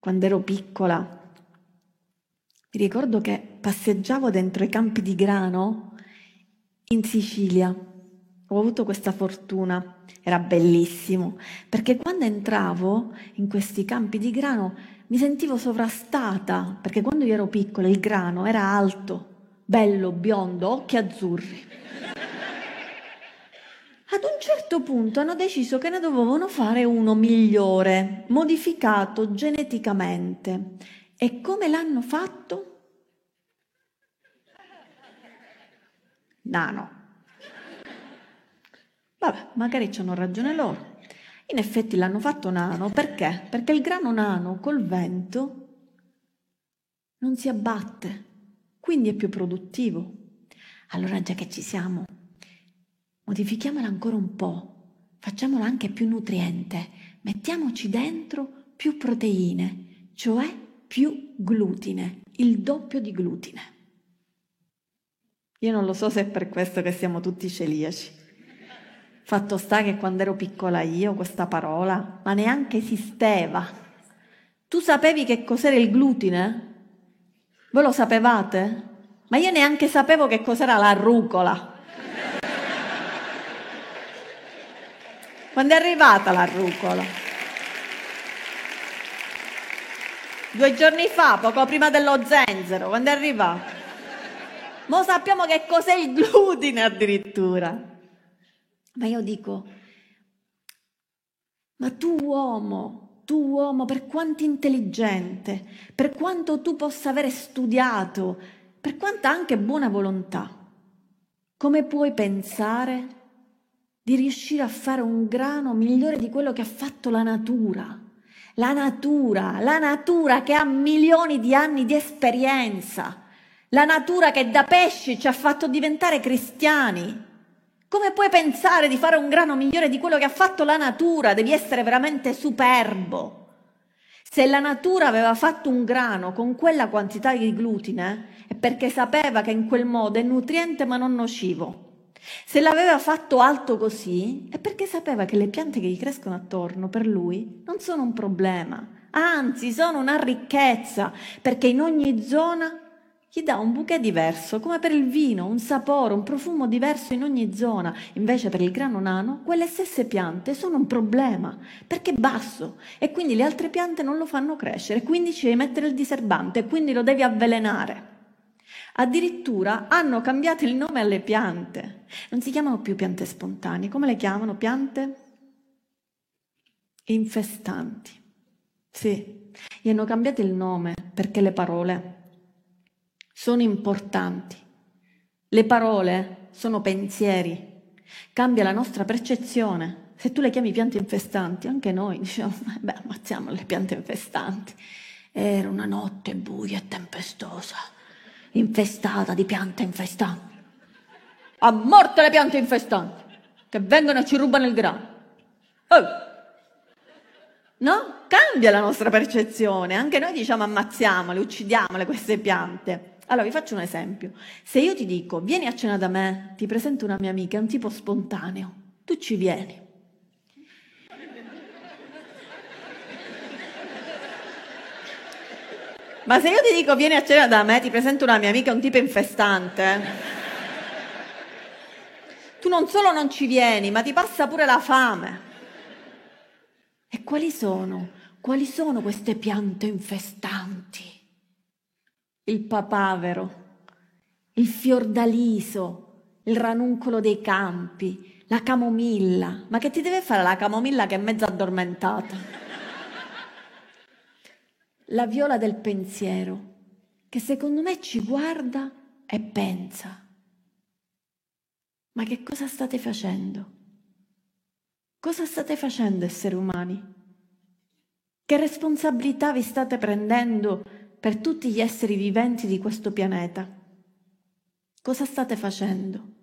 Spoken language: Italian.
quando ero piccola, mi ricordo che passeggiavo dentro i campi di grano in Sicilia. Ho avuto questa fortuna, era bellissimo, perché quando entravo in questi campi di grano mi sentivo sovrastata, perché quando io ero piccola il grano era alto, bello, biondo, occhi azzurri. Ad un certo punto hanno deciso che ne dovevano fare uno migliore, modificato geneticamente. E come l'hanno fatto? Nano. Vabbè, magari ci hanno ragione loro. In effetti l'hanno fatto nano perché? Perché il grano nano col vento non si abbatte, quindi è più produttivo. Allora già che ci siamo, modifichiamola ancora un po', facciamola anche più nutriente, mettiamoci dentro più proteine, cioè più glutine, il doppio di glutine. Io non lo so se è per questo che siamo tutti celiaci. Fatto sta che quando ero piccola io questa parola, ma neanche esisteva. Tu sapevi che cos'era il glutine? Voi lo sapevate? Ma io neanche sapevo che cos'era la rucola. Quando è arrivata la rucola? Due giorni fa, poco prima dello zenzero, quando è arrivata? Ma sappiamo che cos'è il glutine addirittura. Ma io dico, ma tu uomo, tu uomo, per quanto intelligente, per quanto tu possa avere studiato, per quanta anche buona volontà, come puoi pensare di riuscire a fare un grano migliore di quello che ha fatto la natura. La natura, la natura che ha milioni di anni di esperienza, la natura che da pesci ci ha fatto diventare cristiani. Come puoi pensare di fare un grano migliore di quello che ha fatto la natura? Devi essere veramente superbo. Se la natura aveva fatto un grano con quella quantità di glutine, è perché sapeva che in quel modo è nutriente ma non nocivo. Se l'aveva fatto alto così è perché sapeva che le piante che gli crescono attorno per lui non sono un problema, anzi sono una ricchezza, perché in ogni zona gli dà un bouquet diverso, come per il vino, un sapore, un profumo diverso in ogni zona. Invece per il grano nano quelle stesse piante sono un problema, perché è basso e quindi le altre piante non lo fanno crescere, quindi ci devi mettere il diserbante e quindi lo devi avvelenare. Addirittura hanno cambiato il nome alle piante. Non si chiamano più piante spontanee, come le chiamano? Piante infestanti. Sì, gli hanno cambiato il nome perché le parole sono importanti. Le parole sono pensieri. Cambia la nostra percezione. Se tu le chiami piante infestanti, anche noi diciamo, beh, ammazziamo le piante infestanti. Era una notte buia e tempestosa infestata di piante infestanti. A morte le piante infestanti che vengono e ci rubano il grano. Oh. No? Cambia la nostra percezione. Anche noi diciamo ammazziamole, uccidiamole queste piante. Allora vi faccio un esempio. Se io ti dico vieni a cena da me, ti presento una mia amica, è un tipo spontaneo, tu ci vieni. Ma se io ti dico vieni a cena da me, ti presento una mia amica, un tipo infestante, tu non solo non ci vieni, ma ti passa pure la fame. E quali sono? Quali sono queste piante infestanti? Il papavero, il fiordaliso, il ranuncolo dei campi, la camomilla. Ma che ti deve fare la camomilla che è mezza addormentata? La viola del pensiero, che secondo me ci guarda e pensa, ma che cosa state facendo? Cosa state facendo esseri umani? Che responsabilità vi state prendendo per tutti gli esseri viventi di questo pianeta? Cosa state facendo?